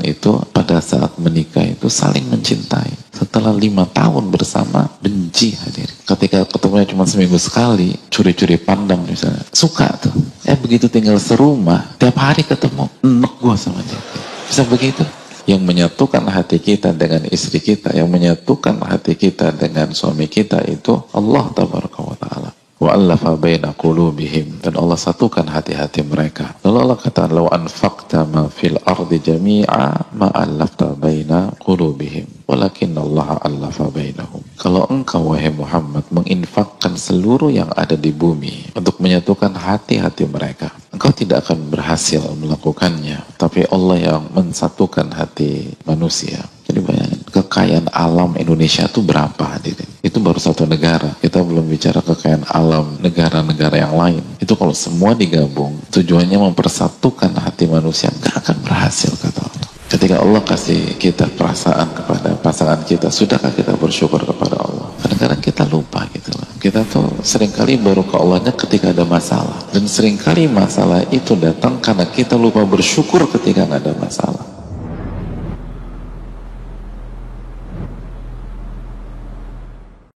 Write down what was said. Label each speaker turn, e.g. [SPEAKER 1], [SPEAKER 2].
[SPEAKER 1] itu pada saat menikah itu saling mencintai. Setelah lima tahun bersama, benci hadir. Ketika ketemunya cuma seminggu sekali, curi-curi pandang misalnya. Suka tuh. Eh begitu tinggal serumah, tiap hari ketemu. Enak gua sama dia. Bisa begitu? Yang menyatukan hati kita dengan istri kita, yang menyatukan hati kita dengan suami kita itu Allah Ta'ala wa allafa baina qulubihim dan Allah satukan hati-hati mereka. Lalu Allah kata, "Law anfaqta ma fil ardi jami'a ma allafta baina qulubihim, walakin Allah allafa bainahum." Kalau engkau wahai Muhammad menginfakkan seluruh yang ada di bumi untuk menyatukan hati-hati mereka, engkau tidak akan berhasil melakukannya, tapi Allah yang mensatukan hati manusia. Jadi bayangin, kekayaan alam Indonesia itu berapa hadirin? Itu baru satu negara. Kita belum bicara kekayaan alam negara-negara yang lain. Itu kalau semua digabung, tujuannya mempersatukan hati manusia, nggak akan berhasil kata Allah. Ketika Allah kasih kita perasaan kepada pasangan kita, sudahkah kita bersyukur kepada Allah? Kadang-kadang kita lupa gitu loh. Kita tuh sering kali baru ke Allahnya ketika ada masalah. Dan sering kali masalah itu datang karena kita lupa bersyukur ketika ada masalah.